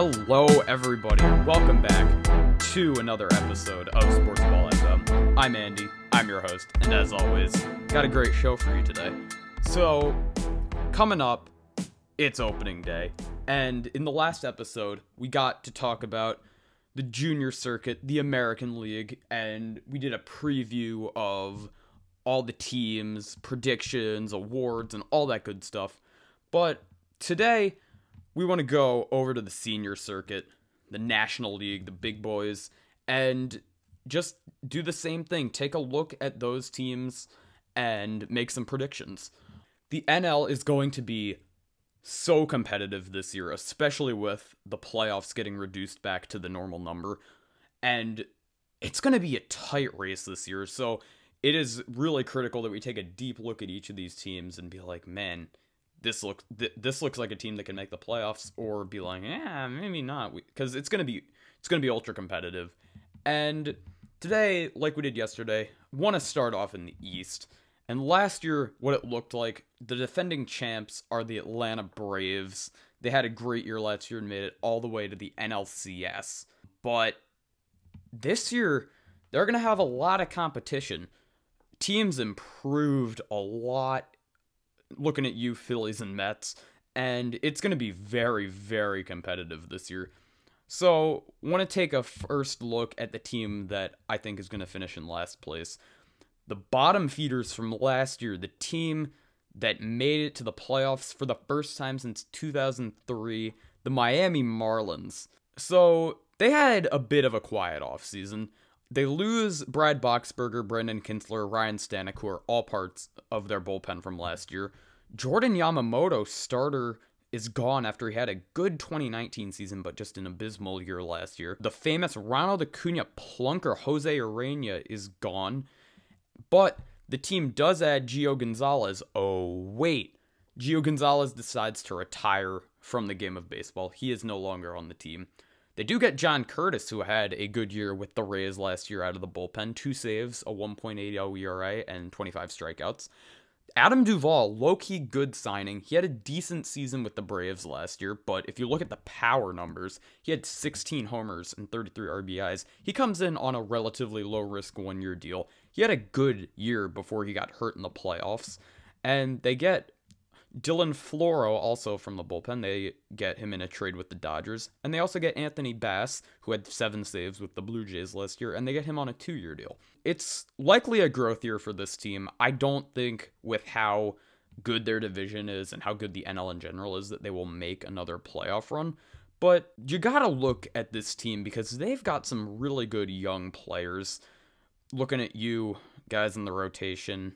Hello, everybody. Welcome back to another episode of Sports Ball FM. I'm Andy. I'm your host, and as always, got a great show for you today. So, coming up, it's opening day, and in the last episode, we got to talk about the junior circuit, the American League, and we did a preview of all the teams, predictions, awards, and all that good stuff. But today, we want to go over to the senior circuit, the National League, the big boys, and just do the same thing. Take a look at those teams and make some predictions. The NL is going to be so competitive this year, especially with the playoffs getting reduced back to the normal number. And it's going to be a tight race this year. So it is really critical that we take a deep look at each of these teams and be like, man, this looks th- this looks like a team that can make the playoffs or be like yeah maybe not. Because it's gonna be it's gonna be ultra competitive. And today like we did yesterday want to start off in the east. And last year what it looked like the defending champs are the atlanta braves. They had a great year last year and made it all the way to the nlcs but this year they're gonna have a lot of competition. Teams improved a lot looking at you, Phillies and Mets, and it's going to be very, very competitive this year. So, want to take a first look at the team that I think is going to finish in last place. The bottom feeders from last year, the team that made it to the playoffs for the first time since 2003, the Miami Marlins. So, they had a bit of a quiet offseason. They lose Brad Boxberger, Brandon Kintzler, Ryan Stanek, who are all parts of their bullpen from last year. Jordan Yamamoto, starter, is gone after he had a good 2019 season, but just an abysmal year last year. The famous Ronald Acuna plunker Jose Urena is gone, but the team does add Gio Gonzalez. Oh, wait. Gio Gonzalez decides to retire from the game of baseball. He is no longer on the team. They do get John Curtis, who had a good year with the Rays last year out of the bullpen. Two saves, a 1.80 ERA, and 25 strikeouts. Adam Duvall, low key good signing. He had a decent season with the Braves last year, but if you look at the power numbers, he had 16 homers and 33 RBIs. He comes in on a relatively low risk one year deal. He had a good year before he got hurt in the playoffs. And they get Dylan Floro, also from the bullpen, they get him in a trade with the Dodgers. And they also get Anthony Bass, who had seven saves with the Blue Jays last year, and they get him on a two year deal. It's likely a growth year for this team. I don't think, with how good their division is and how good the NL in general is, that they will make another playoff run. But you gotta look at this team because they've got some really good young players. Looking at you guys in the rotation,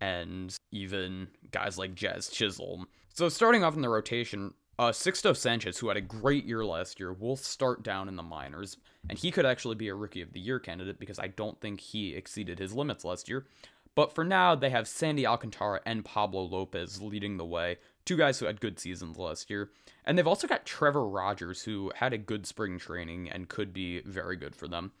and even guys like Jazz Chisholm. So starting off in the rotation, uh, Sixto Sanchez, who had a great year last year, will start down in the minors, and he could actually be a Rookie of the Year candidate because I don't think he exceeded his limits last year. But for now, they have Sandy Alcantara and Pablo Lopez leading the way, two guys who had good seasons last year. And they've also got Trevor Rogers, who had a good spring training and could be very good for them.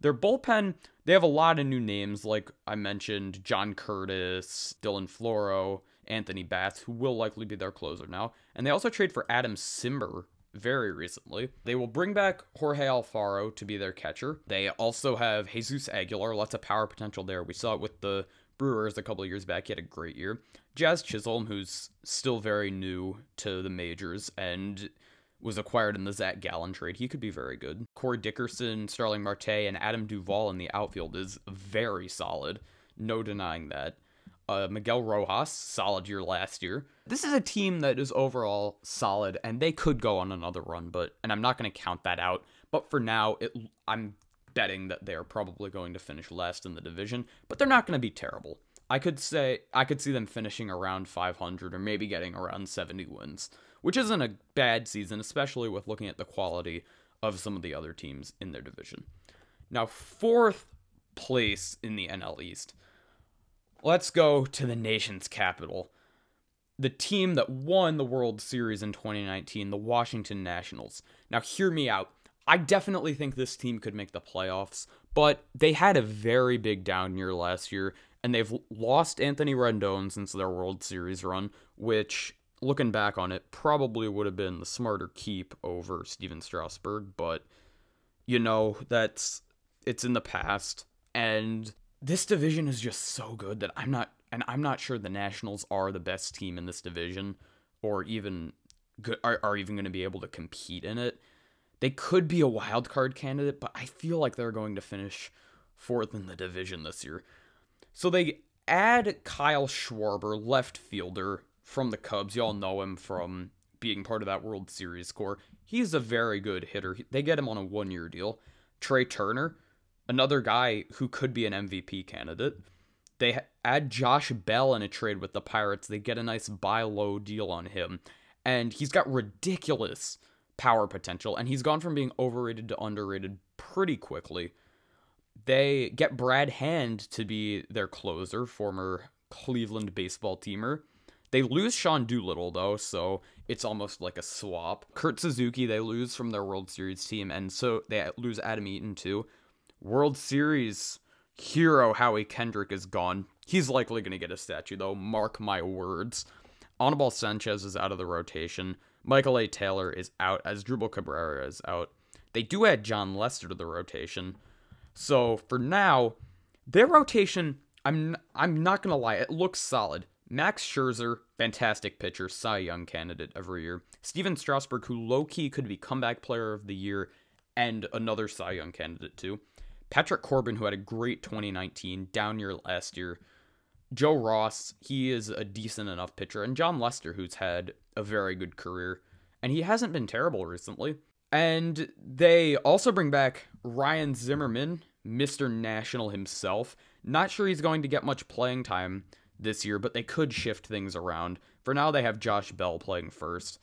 Their bullpen, they have a lot of new names, like I mentioned John Curtis, Dylan Floro, Anthony Bass, who will likely be their closer now. And they also trade for Adam Cimber very recently. They will bring back Jorge Alfaro to be their catcher. They also have Jesus Aguilar, lots of power potential there. We saw it with the Brewers a couple years back. He had a great year. Jazz Chisholm, who's still very new to the majors and was acquired in the Zac Gallen trade. He could be very good. Corey Dickerson, Starling Marte, and Adam Duvall in the outfield is very solid. No denying that. Uh, Miguel Rojas, solid year last year. This is a team that is overall solid, and they could go on another run, but and I'm not going to count that out. But for now, it, I'm betting that they are probably going to finish last in the division, but they're not going to be terrible. I could say I could see them finishing around 500 or maybe getting around 70 wins which isn't a bad season, especially with looking at the quality of some of the other teams in their division. Now, fourth place in the NL East. Let's go to the nation's capital. The team that won the World Series in 2019, the Washington Nationals. Now, hear me out. I definitely think this team could make the playoffs, but they had a very big down year last year, and they've lost Anthony Rendon since their World Series run, which looking back on it, probably would have been the smarter keep over Stephen Strasburg, but you know, that's it's in the past and this division is just so good that I'm not and I'm not sure the Nationals are the best team in this division or even good, are, are even going to be able to compete in it. They could be a wild card candidate, but I feel like they're going to finish fourth in the division this year. So they add Kyle Schwarber, left fielder from the Cubs. Y'all know him from being part of that World Series core. He's a very good hitter. They get him on a one year deal. Trea Turner, another guy who could be an MVP candidate. They add Josh Bell in a trade with the Pirates. They get a nice buy low deal on him. And he's got ridiculous power potential. And he's gone from being overrated to underrated pretty quickly. They get Brad Hand to be their closer, former Cleveland baseball teamer. They lose Sean Doolittle, though, so it's almost like a swap. Kurt Suzuki, they lose from their World Series team, and so they lose Adam Eaton, too. World Series hero Howie Kendrick is gone. He's likely going to get a statue, though. Mark my words. Anibal Sanchez is out of the rotation. Michael A. Taylor is out, Asdrubal Cabrera is out. They do add Jon Lester to the rotation. So for now, their rotation, I'm I'm not gonna lie, it looks solid. Max Scherzer, fantastic pitcher, Cy Young candidate every year. Stephen Strasburg, who low key could be comeback player of the year and another Cy Young candidate too. Patrick Corbin, who had a great 2019, down year last year. Joe Ross, he is a decent enough pitcher, and Jon Lester, who's had a very good career, and he hasn't been terrible recently. And they also bring back Ryan Zimmerman, Mr. National himself. Not sure he's going to get much playing time this year, but they could shift things around. For now, they have Josh Bell playing first.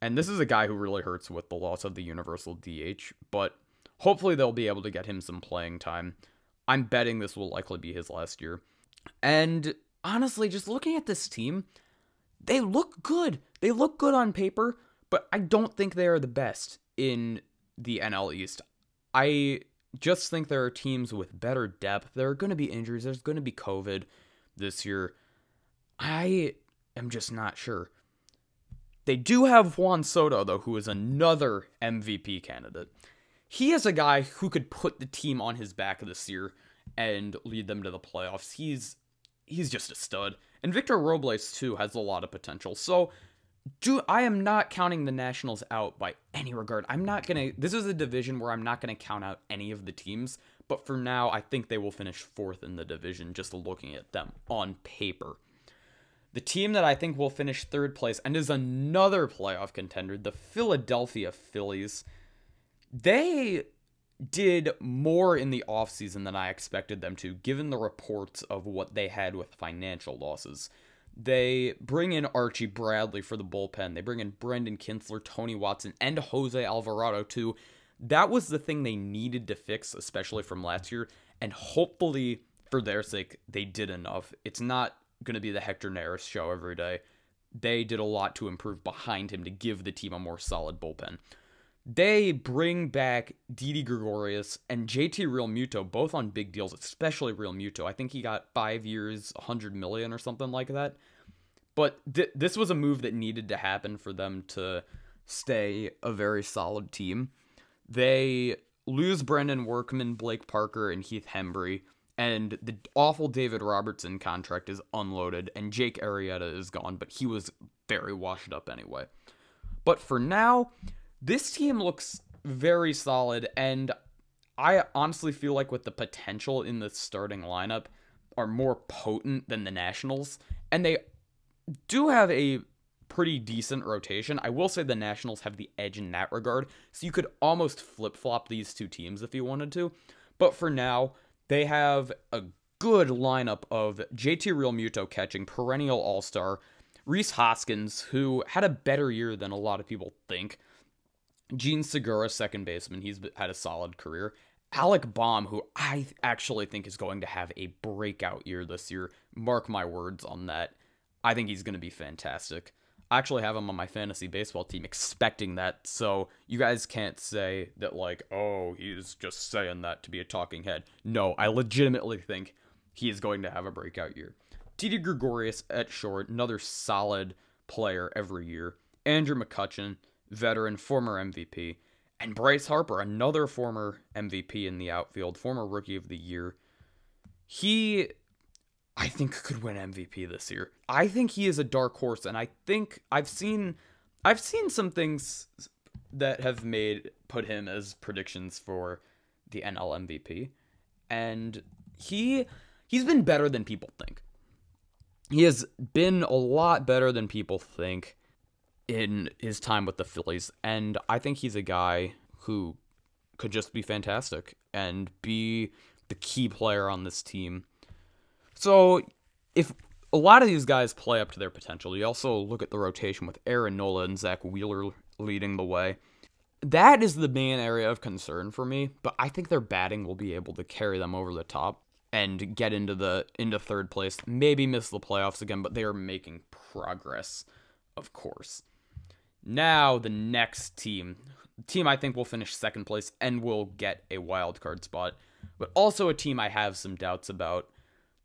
And this is a guy who really hurts with the loss of the Universal DH, but Hopefully, they'll be able to get him some playing time. I'm betting this will likely be his last year. And honestly, just looking at this team, they look good. They look good on paper, but I don't think they are the best in the NL East. I just think there are teams with better depth. There are going to be injuries. There's going to be COVID this year. I am just not sure. They do have Juan Soto, though, who is another MVP candidate he is a guy who could put the team on his back this year and lead them to the playoffs. He's he's just a stud. And Victor Robles too has a lot of potential. So do I am not counting the Nationals out by any regard. I'm not going to this is a division where I'm not going to count out any of the teams, but for now I think they will finish 4th in the division just looking at them on paper. The team that I think will finish third place and is another playoff contender, the Philadelphia Phillies they did more in the offseason than I expected them to, given the reports of what they had with financial losses. They bring in Archie Bradley for the bullpen. They bring in Brandon Kintzler, Tony Watson, and Jose Alvarado, too. That was the thing they needed to fix, especially from last year. And hopefully, for their sake, they did enough. It's not going to be the Hector Neris show every day. They did a lot to improve behind him to give the team a more solid bullpen. They bring back Didi Gregorius and JT Realmuto, both on big deals, especially Realmuto. I think he got five years, 100 million or something like that. But th- this was a move that needed to happen for them to stay a very solid team. They lose Brandon Workman, Blake Parker, and Heath Hembree, and the awful David Robertson contract is unloaded, and Jake Arrieta is gone, but he was very washed up anyway. But for now, this team looks very solid, and I honestly feel like with the potential in the starting lineup are more potent than the Nationals, and they do have a pretty decent rotation. I will say the Nationals have the edge in that regard, so you could almost flip flop these two teams if you wanted to. But for now, they have a good lineup of JT Realmuto catching, perennial all star, Rhys Hoskins, who had a better year than a lot of people think. Jean Segura, second baseman, he's had a solid career. Alec Bohm, who I actually think is going to have a breakout year this year. Mark my words on that. I think he's going to be fantastic. I actually have him on my fantasy baseball team expecting that, so you guys can't say that, like, oh, he's just saying that to be a talking head. No, I legitimately think he is going to have a breakout year. Didi Gregorius at short, another solid player every year. Andrew McCutchen, veteran, former MVP, and Bryce Harper, another former MVP in the outfield, former rookie of the year. He I think could win MVP this year. I think he is a dark horse and I think I've seen I've seen some things that have made put him as predictions for the NL MVP and he he's been better than people think. He has been a lot better than people think in his time with the Phillies and I think he's a guy who could just be fantastic and be the key player on this team so if a lot of these guys play up to their potential, you also look at the rotation with Aaron Nola and Zack Wheeler leading the way. That is the main area of concern for me, but I think their batting will be able to carry them over the top and get into the into third place. Maybe miss the playoffs again, but they are making progress, of course. Now the next team, team I think will finish second place and will get a wild card spot, but also a team I have some doubts about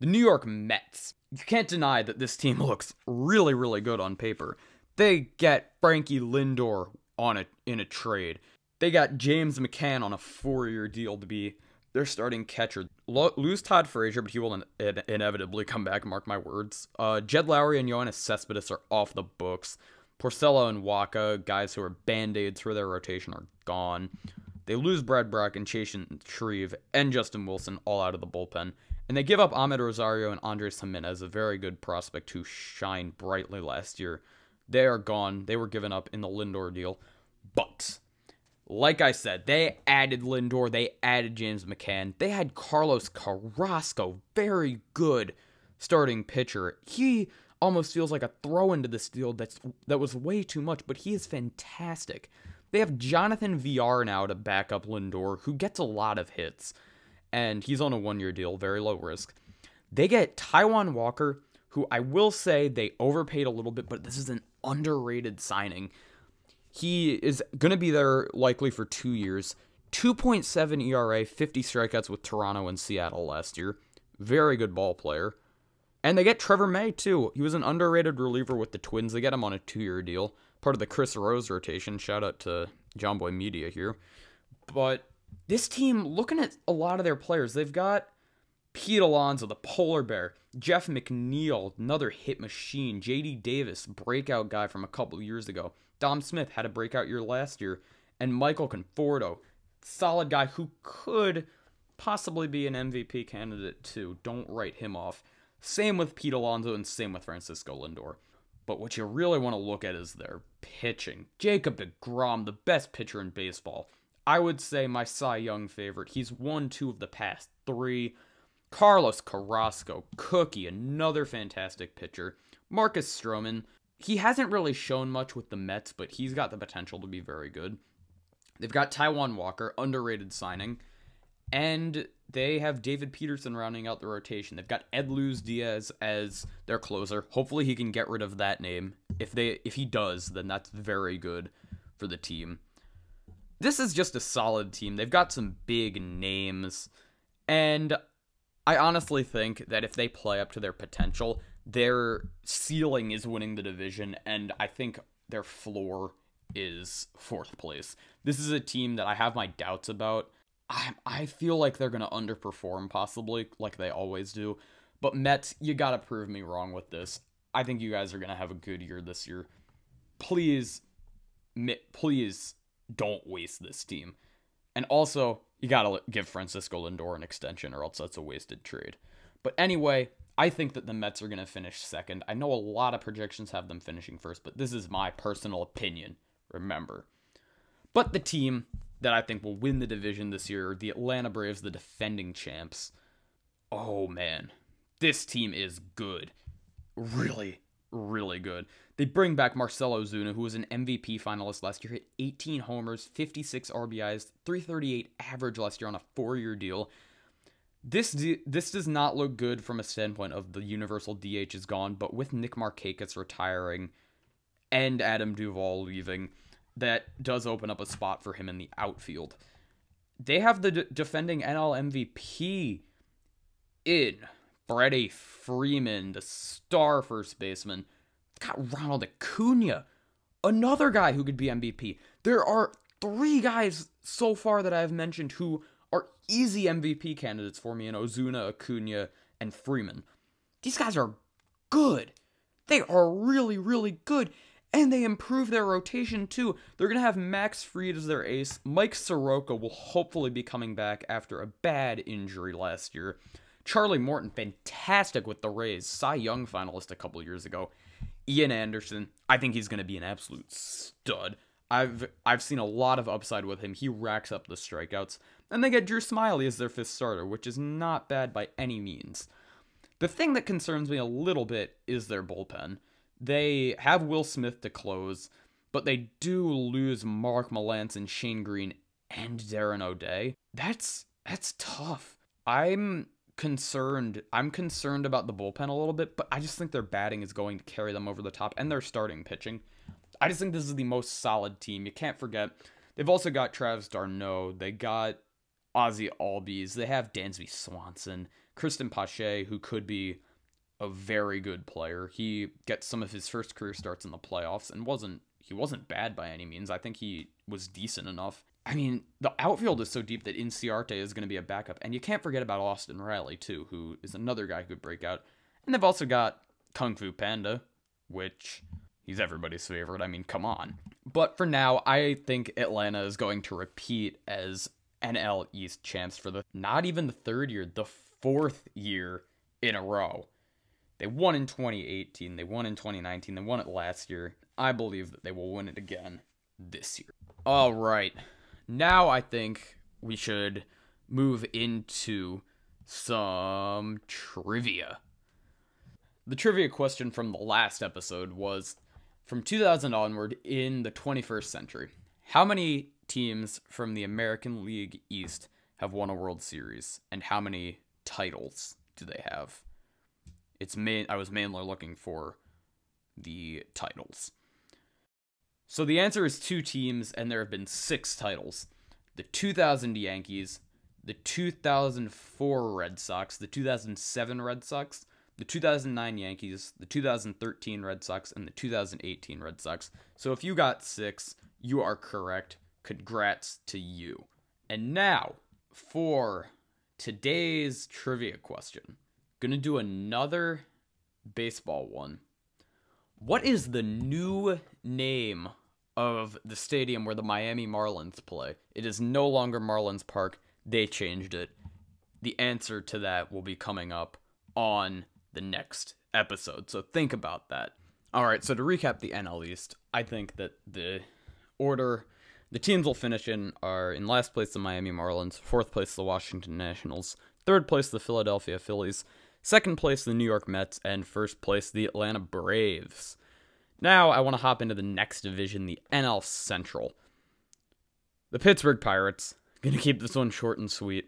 the New York Mets. You can't deny that this team looks really, really good on paper. They get Frankie Lindor on a in a trade. They got James McCann on a four-year deal to be their starting catcher. Lo- lose Todd Frazier, but he will in- in- inevitably come back. Mark my words. Uh, Jed Lowrie and Yoenis Cespedes are off the books. Porcello and Wacha, guys who are band-aids for their rotation, are gone. They lose Brad Brach and Chasen Shreve and Justin Wilson all out of the bullpen. And they give up Amed Rosario and Andres Gimenez, a very good prospect who shined brightly last year. They are gone. They were given up in the Lindor deal. But, like I said, they added Lindor. They added James McCann. They had Carlos Carrasco, very good starting pitcher. He almost feels like a throw into this deal that's that was way too much, but he is fantastic. They have Jonathan Villar now to back up Lindor, who gets a lot of hits and he's on a one year deal, very low risk. They get Taijuan Walker, who I will say they overpaid a little bit, but this is an underrated signing. He is going to be there likely for two years. 2.7 ERA, 50 strikeouts with Toronto and Seattle last year. Very good ball player. And they get Trevor May, too. He was an underrated reliever with the Twins. They get him on a two year deal. Part of the Chris Rose rotation. Shout out to Jomboy Media here. But this team, looking at a lot of their players, they've got Pete Alonso, the polar bear, Jeff McNeil, another hit machine, JD Davis, breakout guy from a couple years ago. Dom Smith had a breakout year last year, and Michael Conforto, solid guy who could possibly be an MVP candidate too. Don't write him off. Same with Pete Alonso and same with Francisco Lindor. But what you really want to look at is their pitching. Jacob DeGrom, the best pitcher in baseball. I would say my Cy Young favorite. He's won two of the past three. Carlos Carrasco, Cookie, another fantastic pitcher. Marcus Stroman, he hasn't really shown much with the Mets, but he's got the potential to be very good. They've got Taijuan Walker, underrated signing, and they have David Peterson rounding out the rotation. They've got Edluz Diaz as their closer. Hopefully he can get rid of that name. If they if he does, then that's very good for the team this is just a solid team. They've got some big names. And I honestly think that if they play up to their potential, their ceiling is winning the division. And I think their floor is fourth place. This is a team that I have my doubts about. I, I feel like they're going to underperform, possibly, like they always do. But Mets, you got to prove me wrong with this. I think you guys are going to have a good year this year. Please, please don't waste this team. And also, you gotta give Francisco Lindor an extension, or else that's a wasted trade. But anyway, I think that the Mets are gonna finish second. I know a lot of projections have them finishing first, but this is my personal opinion. Remember. But the team that I think will win the division this year, the Atlanta Braves, the defending champs. Oh man, this team is good. Really, really good. They bring back Marcelo Ozuna, who was an MVP finalist last year, hit 18 homers, 56 RBIs, 338 average last year on a four-year deal. This this does not look good from a standpoint of the universal DH is gone, but with Nick Markakis retiring and Adam Duvall leaving, that does open up a spot for him in the outfield. They have the d- defending NL MVP in Freddie Freeman, the star first baseman. got Ronald Acuna, another guy who could be MVP. There are three guys so far that I've mentioned who are easy MVP candidates for me in Ozuna, Acuna, and Freeman. These guys are good. They are really, really good. And they improve their rotation too. They're going to have Max Fried as their ace. Mike Soroka will hopefully be coming back after a bad injury last year. Charlie Morton, fantastic with the Rays, Cy Young finalist a couple years ago. Ian Anderson, I think he's going to be an absolute stud. I've I've seen a lot of upside with him. He racks up the strikeouts. And they get Drew Smyly as their fifth starter, which is not bad by any means. The thing that concerns me a little bit is their bullpen. They have Will Smith to close, but they do lose Mark Melancon, Shane Greene and Darren O'Day. That's that's tough. I'm concerned. I'm concerned about the bullpen a little bit, but I just think their batting is going to carry them over the top and their starting pitching. I just think this is the most solid team. You can't forget. They've also got Travis d'Arnaud. They got Ozzy Albies. They have Dansby Swanson, Cristian Pache, who could be a very good player. He gets some of his first career starts in the playoffs and wasn't he wasn't bad by any means. I think he was decent enough. I mean, the outfield is so deep that Inciarte is going to be a backup. And you can't forget about Austin Riley, too, who is another guy who could break out. And they've also got Kung Fu Panda, which he's everybody's favorite. I mean, come on. But for now, I think Atlanta is going to repeat as NL East champs for the not even the third year, the fourth year in a row. They won in 2018, they won in 2019, they won it last year. I believe that they will win it again this year. All right now I think we should move into some trivia. The trivia question from the last episode was from 2000 onward in the 21st century, how many teams from the American League East have won a World Series and how many titles do they have? It's main I was mainly looking for the titles. So the answer is two teams, and there have been six titles the 2000 Yankees, the 2004 Red Sox, the 2007 Red Sox, the 2009 Yankees, the 2013 Red Sox, and the 2018 Red Sox. So if you got six, you are correct. Congrats to you. And now for today's trivia question. Gonna do another baseball one. What is the new name of the stadium where the Miami Marlins play. It is no longer Marlins Park. They changed it. The answer to that will be coming up on the next episode. So think about that. All right, so to recap the NL East, I think that the order the teams will finish in are in last place the Miami Marlins, fourth place the Washington Nationals, third place the Philadelphia Phillies, second place the New York Mets, and first place the Atlanta Braves. Now I want to hop into the next division, the NL Central. The Pittsburgh Pirates, going to keep this one short and sweet.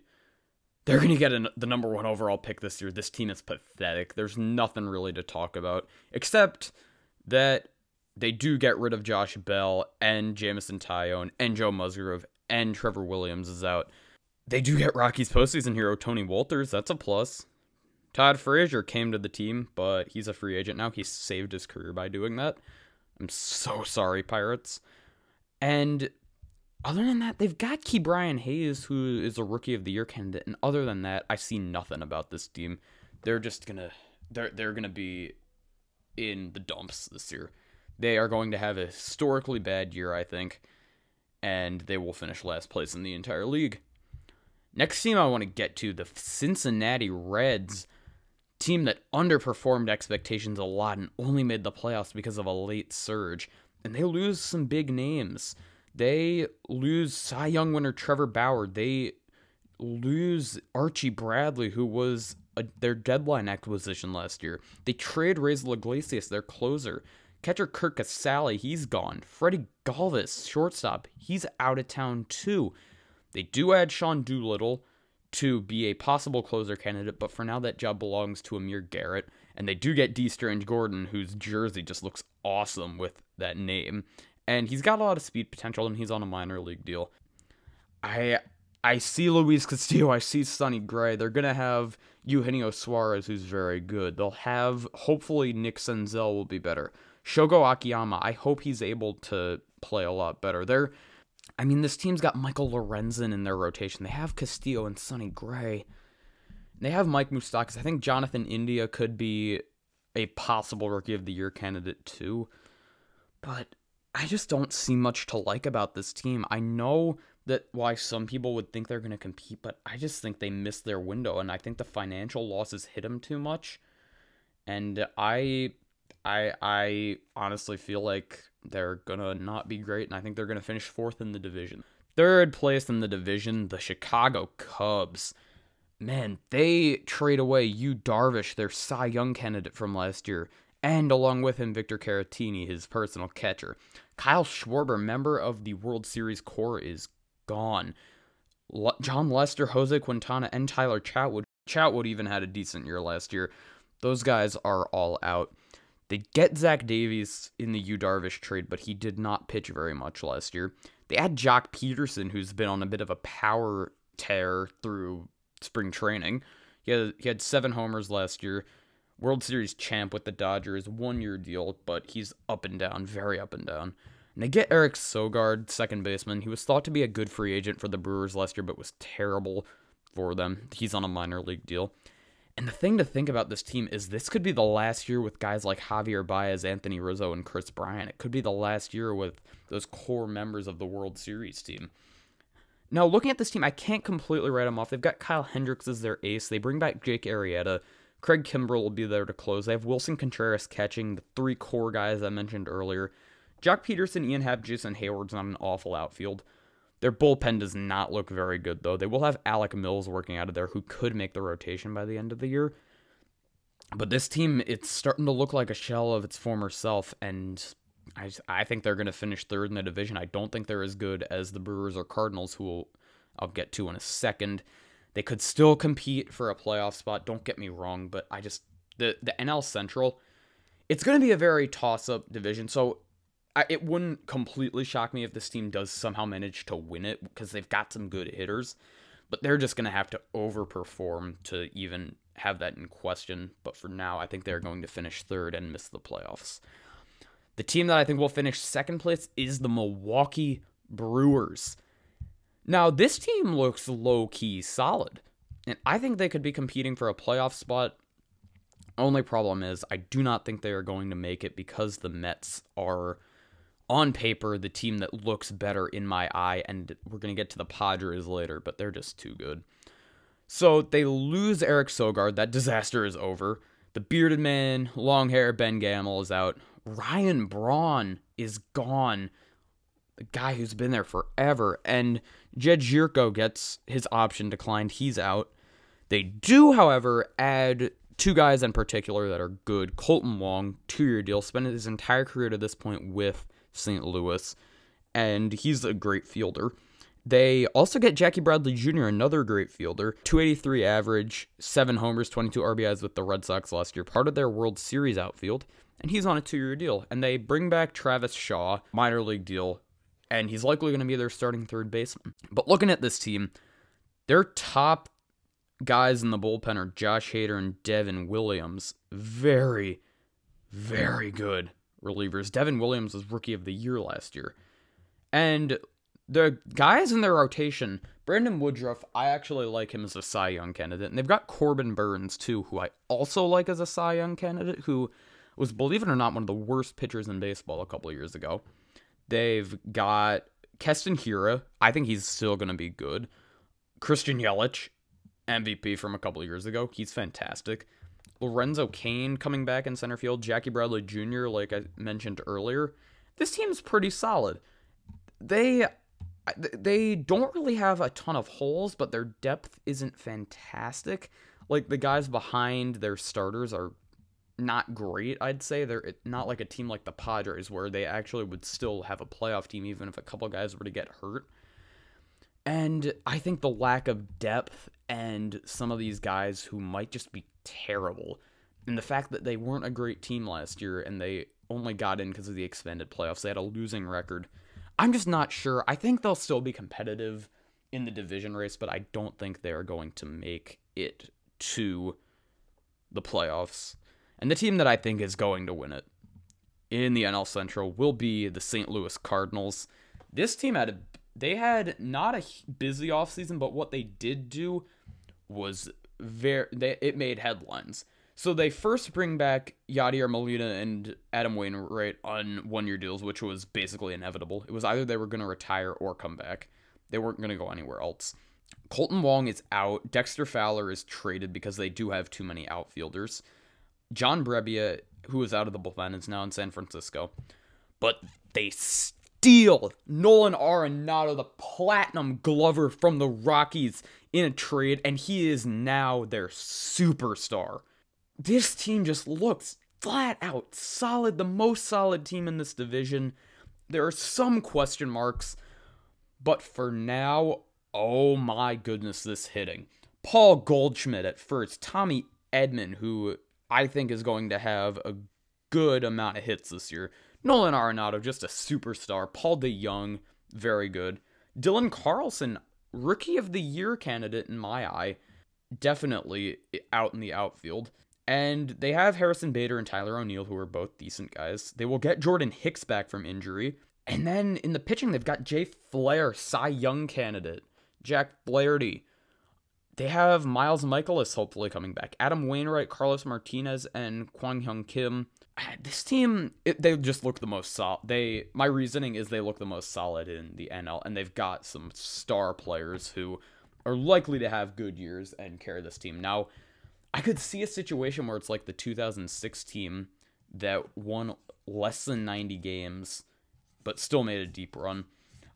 They're going to get an, the number one overall pick this year. This team is pathetic. There's nothing really to talk about, except that they do get rid of Josh Bell and Jameson Taillon and Joe Musgrove and Trevor Williams is out. They do get Rockies postseason hero Tony Wolters. That's a plus. Todd Frazier came to the team, but he's a free agent now. He saved his career by doing that. I'm so sorry, Pirates. And other than that, they've got Ke'Bryan Hayes, who is a rookie of the year candidate. And other than that, I see nothing about this team. They're just gonna they're they're gonna be in the dumps this year. They are going to have a historically bad year, I think, and they will finish last place in the entire league. Next team I want to get to, the Cincinnati Reds team that underperformed expectations a lot and only made the playoffs because of a late surge. And they lose some big names. They lose Cy Young winner Trevor Bauer. They lose Archie Bradley, who was a, their deadline acquisition last year. They trade Raisel Iglesias, their closer. Catcher Curt Casali, he's gone. Freddie Galvis, shortstop, he's out of town too. They do add Sean Doolittle, to be a possible closer candidate, but for now that job belongs to Amir Garrett. And they do get Dee Strange-Gordon, whose jersey just looks awesome with that name. And he's got a lot of speed potential, and he's on a minor league deal. I I see Luis Castillo, I see Sonny Gray. They're gonna have Eugenio Suarez, who's very good. They'll have hopefully Nick Senzel will be better. Shogo Akiyama, I hope he's able to play a lot better. They're I mean, this team's got Michael Lorenzen in their rotation. They have Castillo and Sonny Gray. They have Mike Moustakas. I think Jonathan India could be a possible rookie of the year candidate too. But I just don't see much to like about this team. I know that why some people would think they're going to compete, but I just think they missed their window and I think the financial losses hit them too much. And I I I honestly feel like they're to not be great and I think they're to finish fourth in the division. Third place in the division, the Chicago Cubs. Man, they trade away Yu Darvish, their Cy Young candidate from last year, and along with him Victor Caratini, his personal catcher. Kyle Schwarber, member of the World Series core, is gone. Le- Jon Lester, Jose Quintana, and Tyler Chatwood. Chatwood even had a decent year last year. Those guys are all out. They get Zach Davies in the Yu Darvish trade, but he did not pitch very much last year. They add Joc Pederson, who's been on a bit of a power tear through spring training. He had, he had seven homers last year. World Series champ with the Dodgers, one year deal, but he's up and down, very up and down. And they get Eric Sogard, second baseman. He was thought to be a good free agent for the Brewers last year, but was terrible for them. He's on a minor league deal. And the thing to think about this team is this could be the last year with guys like Javier Baez, Anthony Rizzo, and Kris Bryant. It could be the last year with those core members of the World Series team. Now, looking at this team, I can't completely write them off. They've got Kyle Hendricks as their ace. They bring back Jake Arrieta. Craig Kimbrel will be there to close. They have Willson Contreras catching, the three core guys I mentioned earlier. Joc Pederson, Ian Happ, Jason Heyward's not an awful outfield. Their bullpen does not look very good, though. They will have Alec Mills working out of there, who could make the rotation by the end of the year. But this team, it's starting to look like a shell of its former self, and I, I think they're going to finish third in the division. I don't think they're as good as the Brewers or Cardinals, who I'll get to in a second. They could still compete for a playoff spot. Don't get me wrong, but I just the the NL Central, it's going to be a very toss up division. So I, it wouldn't completely shock me if this team does somehow manage to win it because they've got some good hitters, but they're just going to have to overperform to even have that in question. But for now, I think they're going to finish third and miss the playoffs. The team that I think will finish second place is the Milwaukee Brewers. Now, this team looks low key solid, and I think they could be competing for a playoff spot. Only problem is, I do not think they are going to make it because the Mets are on paper the team that looks better in my eye, and we're going to get to the Padres later, but they're just too good. So they lose Eric Sogard. That disaster is over. The bearded man, long hair Ben Gamel is out. Ryan Braun is gone. The guy who's been there forever. And Jedd Gyorko gets his option declined. He's out. They do, however, add two guys in particular that are good. Kolten Wong, two year deal, spent his entire career to this point with St. Louis, and he's a great fielder. They also get Jackie Bradley Jr., another great fielder, 283 average, 7 homers, 22 RBIs with the Red Sox last year, part of their World Series outfield, and he's on a two year deal. And they bring back Travis Shaw, minor league deal, and he's likely going to be their starting third baseman. But looking at this team, their top guys in the bullpen are Josh Hader and Devin Williams. Very, very good relievers. Devin Williams was rookie of the year last year. And the guys in their rotation, Brandon Woodruff, I actually like him as a Cy Young candidate. And they've got Corbin Burnes, too, who I also like as a Cy Young candidate, who was, believe it or not, one of the worst pitchers in baseball a couple years ago. They've got Keston Hiura. I think he's still going to be good. Christian Yelich, MVP from a couple years ago. He's fantastic. Lorenzo Cain coming back in center field, Jackie Bradley Jr., like I mentioned earlier. This team's pretty solid. They they don't really have a ton of holes, but their depth isn't fantastic. Like the guys behind their starters are not great, I'd say. They're not like a team like the Padres where they actually would still have a playoff team even if a couple guys were to get hurt. And I think the lack of depth and some of these guys who might just be terrible, and the fact that they weren't a great team last year and they only got in because of the expanded playoffs, they had a losing record. I'm just not sure. I think they'll still be competitive in the division race, but I don't think they are going to make it to the playoffs. And the team that I think is going to win it in the NL Central will be the St. Louis Cardinals. This team had a, they had not a busy offseason, but what they did do was very they, it made headlines. So they first bring back Yadier Molina and Adam Wainwright on one-year deals, which was basically inevitable. It was either they were going to retire or come back. They weren't going to go anywhere else. Kolten Wong is out. Dexter Fowler is traded because they do have too many outfielders. John Brebbia, who is out of the bullpen, is now in San Francisco. But they steal Nolan Arenado, the platinum glover from the Rockies, in a trade, and he is now their superstar. This team just looks flat out solid, the most solid team in this division. There are some question marks, but for now, oh my goodness, this hitting. Paul Goldschmidt at first, Tommy Edman, who I think is going to have a good amount of hits this year. Nolan Arenado, just a superstar. Paul DeJong, very good. Dylan Carlson, rookie of the year candidate in my eye, definitely out in the outfield. And they have Harrison Bader and Tyler O'Neill, who are both decent guys. They will get Jordan Hicks back from injury. And then in the pitching, they've got Jay Flair, Cy Young candidate, Jack Flaherty. They have Miles Mikolas hopefully coming back. Adam Wainwright, Carlos Martinez, and Kwang Hyun Kim. This team, it, they just look the most solid. They, my reasoning is they look the most solid in the NL, and they've got some star players who are likely to have good years and carry this team. Now, I could see a situation where it's like the 2006 team that won less than 90 games, but still made a deep run.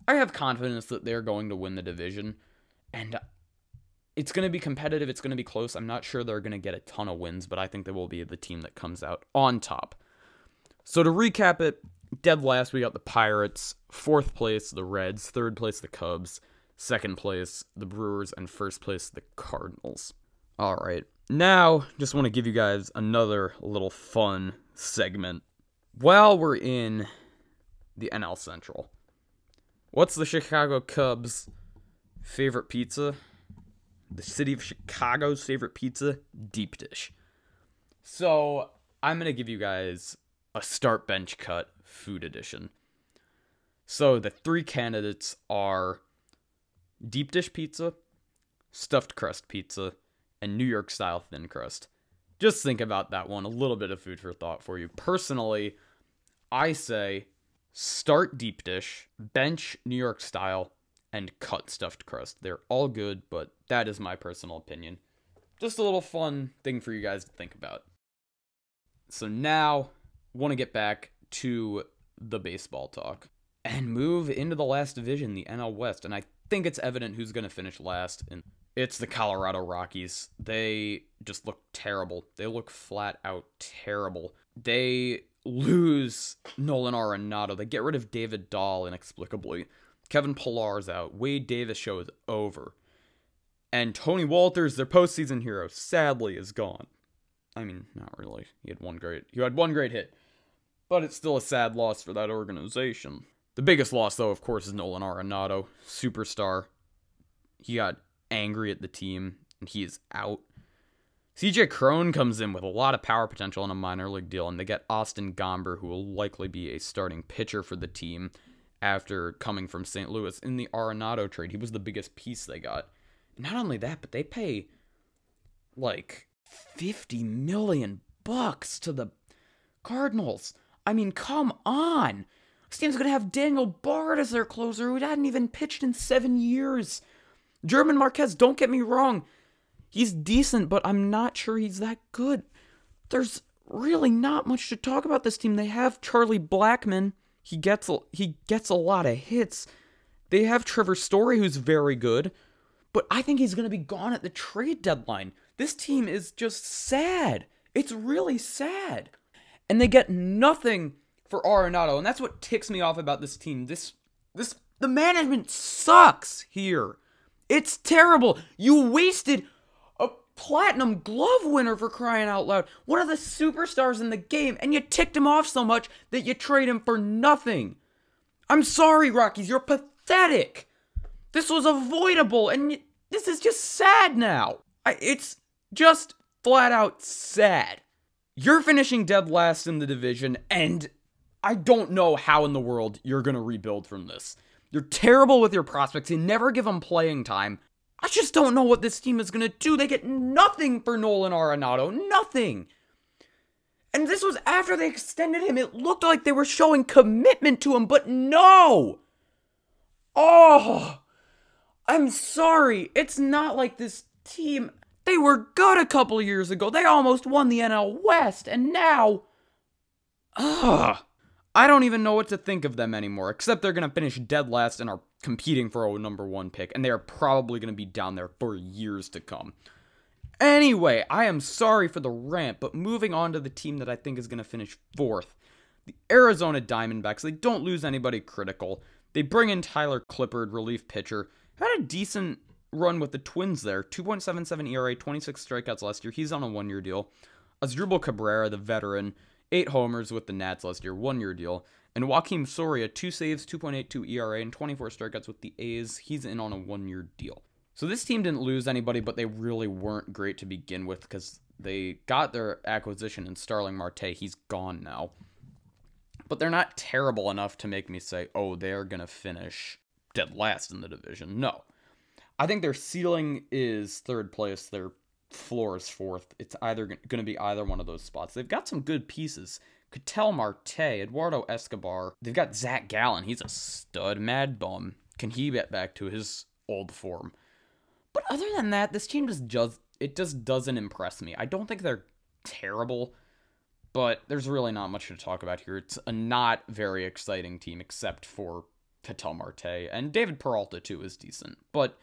I have confidence that they're going to win the division, and it's going to be competitive. It's going to be close. I'm not sure they're going to get a ton of wins, but I think they will be the team that comes out on top. So to recap it, dead last we got the Pirates, fourth place the Reds, third place the Cubs, second place the Brewers, and first place the Cardinals. All right, now just want to give you guys another little fun segment. While we're in the NL Central, what's the Chicago Cubs' favorite pizza? The city of Chicago's favorite pizza, deep dish. So I'm gonna give you guys a start bench cut food edition. So the three candidates are deep dish pizza, stuffed crust pizza, and New York style thin crust. Just think about that one. A little bit of food for thought for you. Personally, I say start deep dish, bench New York style, and cut stuffed crust. They're all good, but that is my personal opinion. Just a little fun thing for you guys to think about. So now, want to get back to the baseball talk and move into the last division, the NL West. And I think it's evident who's going to finish last, and it's the Colorado Rockies. They just look terrible. They look flat out terrible. They lose Nolan Arenado. They get rid of David Dahl inexplicably. Kevin Pillar's out. Wade Davis show is over. And Tony Wolters, their postseason hero, sadly is gone. I mean, not really. He had one great he had one great hit. But it's still a sad loss for that organization. The biggest loss though, of course, is Nolan Arenado, superstar. He got angry at the team and he is out. CJ Cron comes in with a lot of power potential on a minor league deal, and they get Austin Gomber, who will likely be a starting pitcher for the team after coming from St. Louis in the Arenado trade. He was the biggest piece they got. Not only that, but they pay like 50 million bucks to the Cardinals. I mean, come on. This team's going to have Daniel Bard as their closer who hadn't even pitched in seven years. German Marquez, don't get me wrong. He's decent, but I'm not sure he's that good. There's really not much to talk about this team. They have Charlie Blackmon he gets he gets a lot of hits. They have Trevor Story, who's very good, but I think he's going to be gone at the trade deadline. This team is just sad. It's really sad. And they get nothing for Arenado, and that's what ticks me off about this team. This this the management sucks here. It's terrible. You wasted platinum glove winner for crying out loud. One of the superstars in the game, and you ticked him off so much that you trade him for nothing. I'm sorry, Rockies, you're pathetic. This was avoidable, and this is just sad now. I, it's just flat out sad. You're finishing dead last in the division, and I don't know how in the world you're going to rebuild from this. You're terrible with your prospects. You never give them playing time. I just don't know what this team is going to do. They get nothing for Nolan Arenado. Nothing. And this was after they extended him. It looked like they were showing commitment to him, but no. Oh, I'm sorry. It's not like this team. They were good a couple years ago. They almost won the NL West, and now. Ugh. I don't even know what to think of them anymore, except they're going to finish dead last and are competing for a number one pick, and they are probably going to be down there for years to come. Anyway, I am sorry for the rant, but moving on to the team that I think is going to finish fourth. The Arizona Diamondbacks, they don't lose anybody critical. They bring in Tyler Clippard, relief pitcher. Had a decent run with the Twins there. 2.77 ERA, 26 strikeouts last year. He's on a one year deal. Asdrubal Cabrera, the veteran, eight homers with the Nats last year, one year deal. And Joakim Soria, two saves, 2.82 ERA, and 24 strikeouts with the A's. He's in on a one year deal. So this team didn't lose anybody, but they really weren't great to begin with because they got their acquisition in Starling Marte. He's gone now. But they're not terrible enough to make me say, oh, they're going to finish dead last in the division. No. I think their ceiling is third place. Their floor is fourth. It's either going to be either one of those spots. They've got some good pieces. Ketel Marte, Eduardo Escobar. They've got Zac Gallen. He's a stud. Mad bum. Can he get back to his old form? But other than that, this team just does it just doesn't impress me. I don't think they're terrible, but there's really not much to talk about here. It's a not very exciting team except for Ketel Marte and David Peralta too is decent, but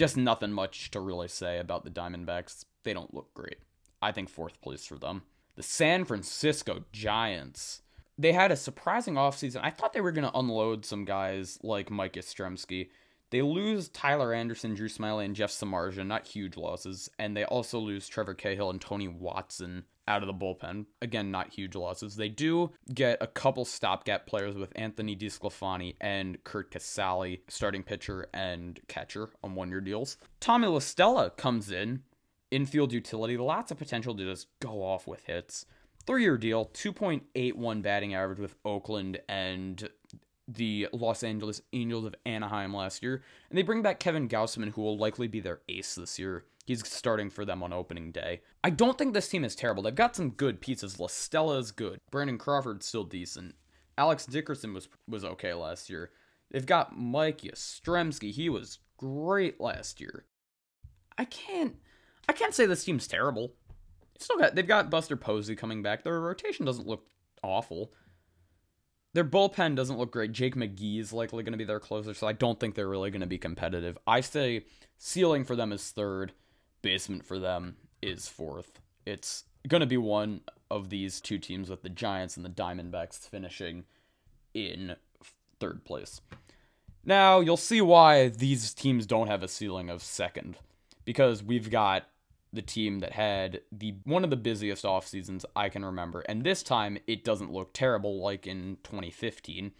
just nothing much to really say about the Diamondbacks. They don't look great. I think fourth place for them. The San Francisco Giants. They had a surprising offseason. I thought they were going to unload some guys like Mike Yastrzemski. They lose Tyler Anderson, Drew Smyly, and Jeff Samardzija, not huge losses. And they also lose Trevor Cahill and Tony Watson out of the bullpen. Again, not huge losses. They do get a couple stopgap players with Anthony DeSclafani and Curt Casali, starting pitcher and catcher on one year deals. Tommy La Stella comes in, infield utility, lots of potential to just go off with hits. Three year deal, 2.81 batting average with Oakland and the Los Angeles Angels of Anaheim last year. And they bring back Kevin Gausman, who will likely be their ace this year. He's starting for them on opening day. I don't think this team is terrible. They've got some good pieces. La Stella is good. Brandon Crawford's still decent. Alex Dickerson was was okay last year. They've got Mike Yastrzemski. He was great last year. I can't I can't say this team's terrible. Still got they've got Buster Posey coming back. Their rotation doesn't look awful. Their bullpen doesn't look great. Jake McGee is likely going to be their closer, so I don't think they're really going to be competitive. I say ceiling for them is third, basement for them is fourth. It's going to be one of these two teams with the Giants and the Diamondbacks finishing in third place. Now, you'll see why these teams don't have a ceiling of second because we've got the team that had the one of the busiest off seasons I can remember, and this time it doesn't look terrible like in 2015.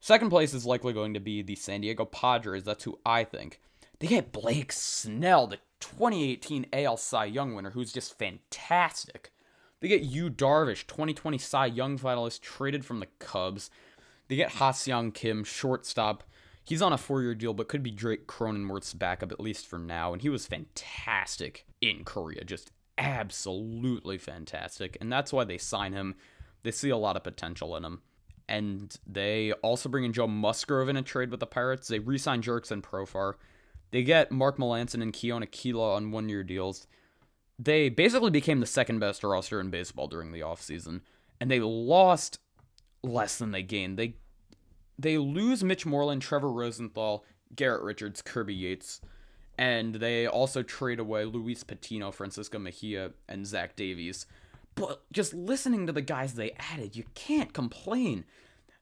Second place is likely going to be the San Diego Padres. That's who I think. They get Blake Snell, the 2018 AL Cy Young winner, who's just fantastic. They get Yu Darvish, 2020 Cy Young finalist, traded from the Cubs. They get Ha-Seong Kim, shortstop, He's on a four year deal, but could be Jake Cronenworth's backup at least for now. And he was fantastic in Korea, just absolutely fantastic. And that's why they sign him. They see a lot of potential in him. And they also bring in Joe Musgrove in a trade with the Pirates. They re sign Jurickson Profar. They get Mark Melancon and Keone Kela on one year deals. They basically became the second best roster in baseball during the offseason. And they lost less than they gained. They they lose Mitch Moreland, Trevor Rosenthal, Garrett Richards, Kirby Yates, and they also trade away Luis Patino, Francisco Mejia, and Zach Davies. But just listening to the guys they added, you can't complain.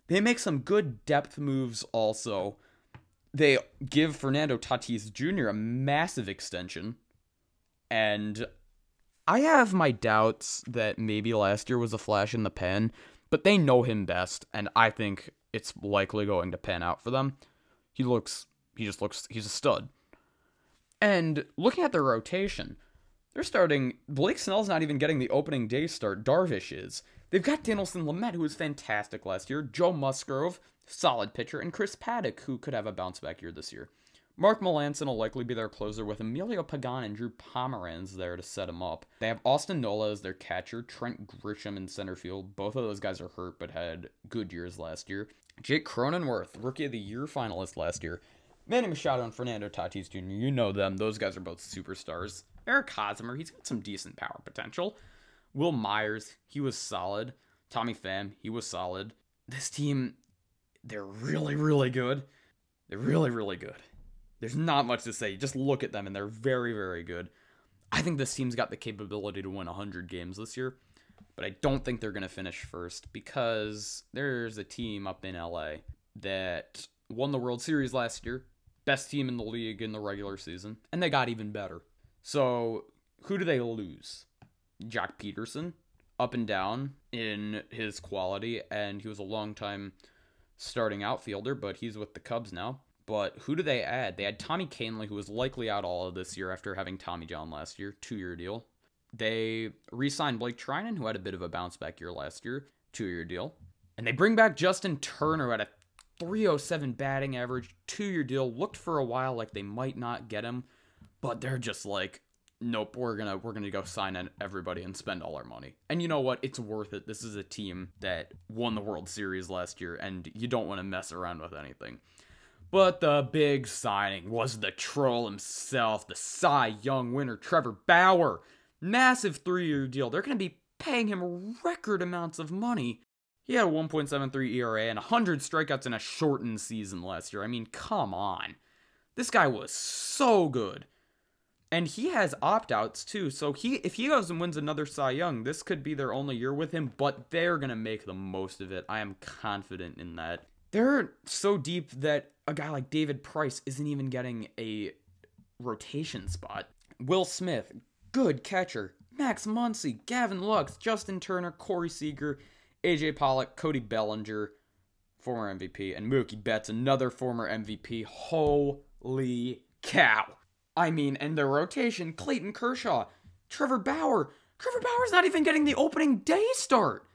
They make some good depth moves also. They give Fernando Tatis Jr. a massive extension. And I have my doubts that maybe last year was a flash in the pan, but they know him best, and I think it's likely going to pan out for them. He looks, he just looks, he's a stud. And looking at their rotation, they're starting. Blake Snell's not even getting the opening day start. Darvish is. They've got Dinelson Lamet, who was fantastic last year, Joe Musgrove, solid pitcher, and Chris Paddack, who could have a bounce back year this year. Mark Melancon will likely be their closer with Emilio Pagan and Drew Pomeranz there to set him up. They have Austin Nola as their catcher, Trent Grisham in center field. Both of those guys are hurt but had good years last year. Jake Cronenworth, Rookie of the Year finalist last year. Manny Machado and Fernando Tatis Jr., you know them. Those guys are both superstars. Eric Hosmer, he's got some decent power potential. Wil Myers, he was solid. Tommy Pham, he was solid. This team, they're really, really good. They're really, really good. There's not much to say. Just look at them, and they're very, very good. I think this team's got the capability to win 100 games this year, but I don't think they're going to finish first because there's a team up in LA that won the World Series last year, best team in the league in the regular season, and they got even better. So, who do they lose? Joc Pederson, up and down in his quality, and he was a long time starting outfielder, but he's with the Cubs now. But who do they add? They had Tommy Kahnle, who was likely out all of this year after having Tommy John last year, two year deal. They re signed Blake Treinen, who had a bit of a bounce back year last year, two year deal. And they bring back Justin Turner at a 307 batting average, two year deal. Looked for a while like they might not get him, but they're just like, nope, we're gonna we're gonna go sign everybody and spend all our money. And you know what? It's worth it. This is a team that won the World Series last year, and you don't want to mess around with anything. But the big signing was the troll himself, the Cy Young winner, Trevor Bauer. Massive three year deal. They're to be paying him record amounts of money. He had a 1.73 ERA and 100 strikeouts in a shortened season last year. I mean, come on. This guy was so good. And he has opt-outs too. So he if he goes and wins another Cy Young, this could be their only year with him, but they're to make the most of it. I am confident in that. They're so deep that a guy like David Price isn't even getting a rotation spot. Will Smith, good catcher. Max Muncy, Gavin Lux, Justin Turner, Corey Seager, AJ Pollock, Cody Bellinger, former MVP, and Mookie Betts, another former MVP. Holy cow. I mean, and the rotation, Clayton Kershaw, Trevor Bauer. Trevor Bauer's not even getting the opening day start.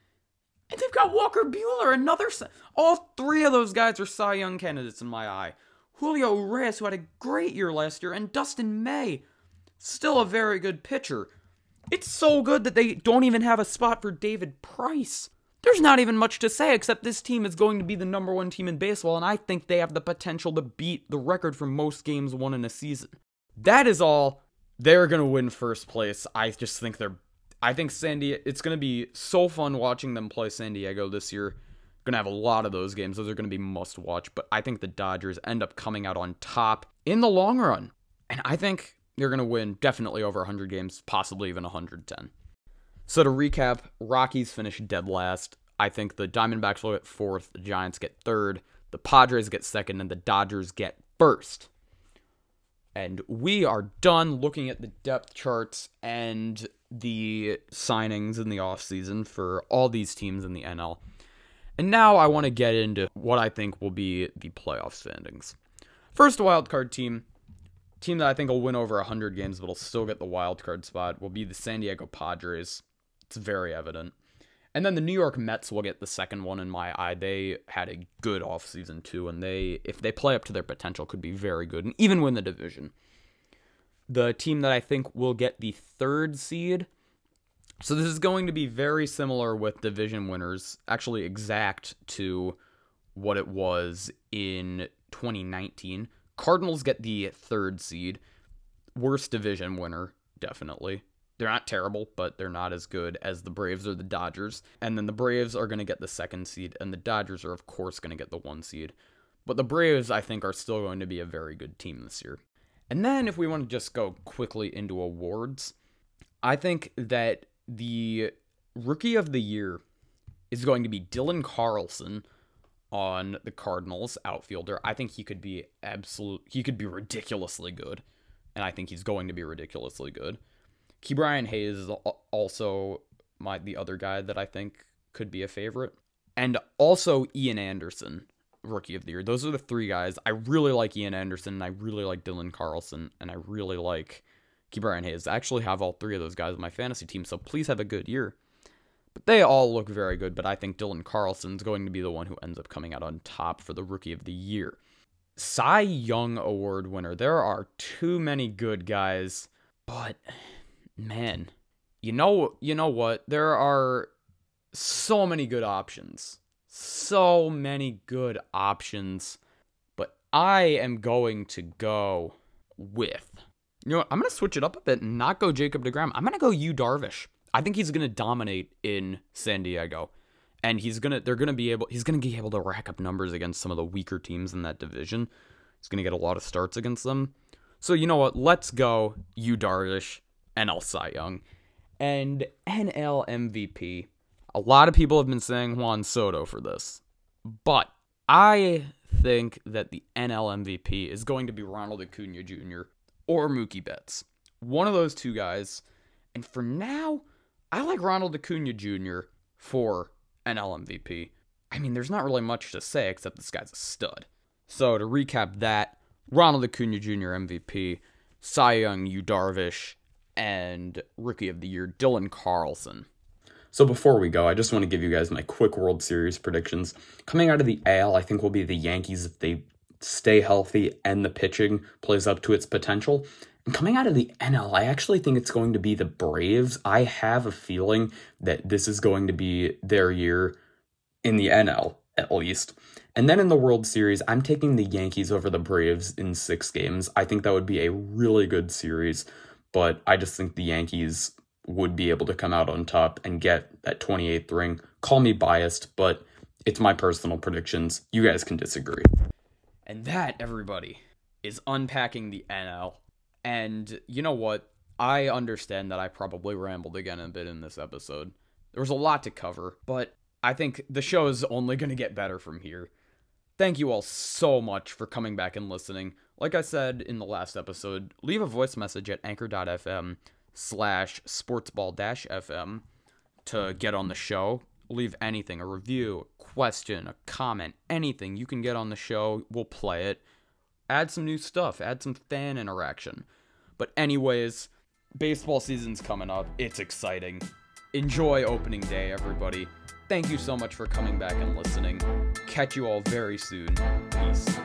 And they've got Walker Buehler, another. All three of those guys are Cy Young candidates in my eye. Julio Urías, who had a great year last year, and Dustin May, still a very good pitcher. It's so good that they don't even have a spot for David Price. There's not even much to say except this team is going to be the number one team in baseball, and I think they have the potential to beat the record for most games won in a season. That is all. They're going to win first place. I just think they're I think San Diego, it's going to be so fun watching them play San Diego this year. Going to have a lot of those games. Those are going to be must watch, but I think the Dodgers end up coming out on top in the long run. And I think they're going to win definitely over 100 games, possibly even 110. So to recap, Rockies finish dead last. I think the Diamondbacks will get fourth, the Giants get third, the Padres get second, and the Dodgers get first. And we are done looking at the depth charts and the signings in the offseason for all these teams in the NL. And now I want to get into what I think will be the playoff standings. First wildcard team, team that I think will win over 100 games but will still get the wildcard spot, will be the San Diego Padres. It's very evident. And then the New York Mets will get the second one in my eye. They had a good offseason too, and they if they play up to their potential could be very good and even win the division the team that I think will get the third seed. So this is going to be very similar with division winners, actually exact to what it was in 2019. Cardinals get the third seed. Worst division winner, definitely. They're not terrible, but they're not as good as the Braves or the Dodgers. And then the Braves are going to get the second seed, and the Dodgers are, of course, going to get the one seed. But the Braves, I think, are still going to be a very good team this year. And then if we want to just go quickly into awards, I think that the rookie of the year is going to be Dylan Carlson on the Cardinals outfielder. I think he could be absolute he could be ridiculously good. And I think he's going to be ridiculously good. Ke'Bryan Hayes is also my the other guy that I think could be a favorite. And also Ian Anderson rookie of the year. Those are the three guys. I really like Ian Anderson, and I really like Dylan Carlson, and I really like Ke'Bryan Hayes. I actually have all three of those guys on my fantasy team, so please have a good year. But they all look very good, but I think Dylan Carlson's going to be the one who ends up coming out on top for the rookie of the year. Cy Young Award winner. There are too many good guys, but man, you know, you know what? There are so many good options. So many good options. But I am going to go with. You know what? I'm going to switch it up a bit and not go Jacob DeGrom. I'm going to go Yu Darvish. I think he's going to dominate in San Diego. And he's going to they're going to be able he's going to be able to rack up numbers against some of the weaker teams in that division. He's going to get a lot of starts against them. So, you know what? Let's go Yu Darvish, NL Cy Young, and NL MVP. A lot of people have been saying Juan Soto for this, but I think that the NL MVP is going to be Ronald Acuna Jr. or Mookie Betts. One of those two guys. And for now, I like Ronald Acuna Jr. for NL MVP. I mean, there's not really much to say except this guy's a stud. So to recap that, Ronald Acuna Jr. MVP, Cy Young, Yu Darvish, and Rookie of the Year Dylan Carlson. So before we go, I just want to give you guys my quick World Series predictions. Coming out of the AL, I think will be the Yankees if they stay healthy and the pitching plays up to its potential. And coming out of the NL, I actually think it's going to be the Braves. I have a feeling that this is going to be their year in the NL, at least. And then in the World Series, I'm taking the Yankees over the Braves in six games. I think that would be a really good series, but I just think the Yankees would be able to come out on top and get that 28th ring. Call me biased, but it's my personal predictions. You guys can disagree. And that, everybody, is unpacking the NL. And you know what? I understand that I probably rambled again a bit in this episode. There was a lot to cover, but I think the show is only going to get better from here. Thank you all so much for coming back and listening. Like I said in the last episode, leave a voice message at anchor.fm slash sportsball FM to get on the show. Leave anything, a review, a question, a comment, anything you can get on the show. We'll play it. Add some new stuff, add some fan interaction. But, anyways, baseball season's coming up. It's exciting. Enjoy opening day, everybody. Thank you so much for coming back and listening. Catch you all very soon. Peace.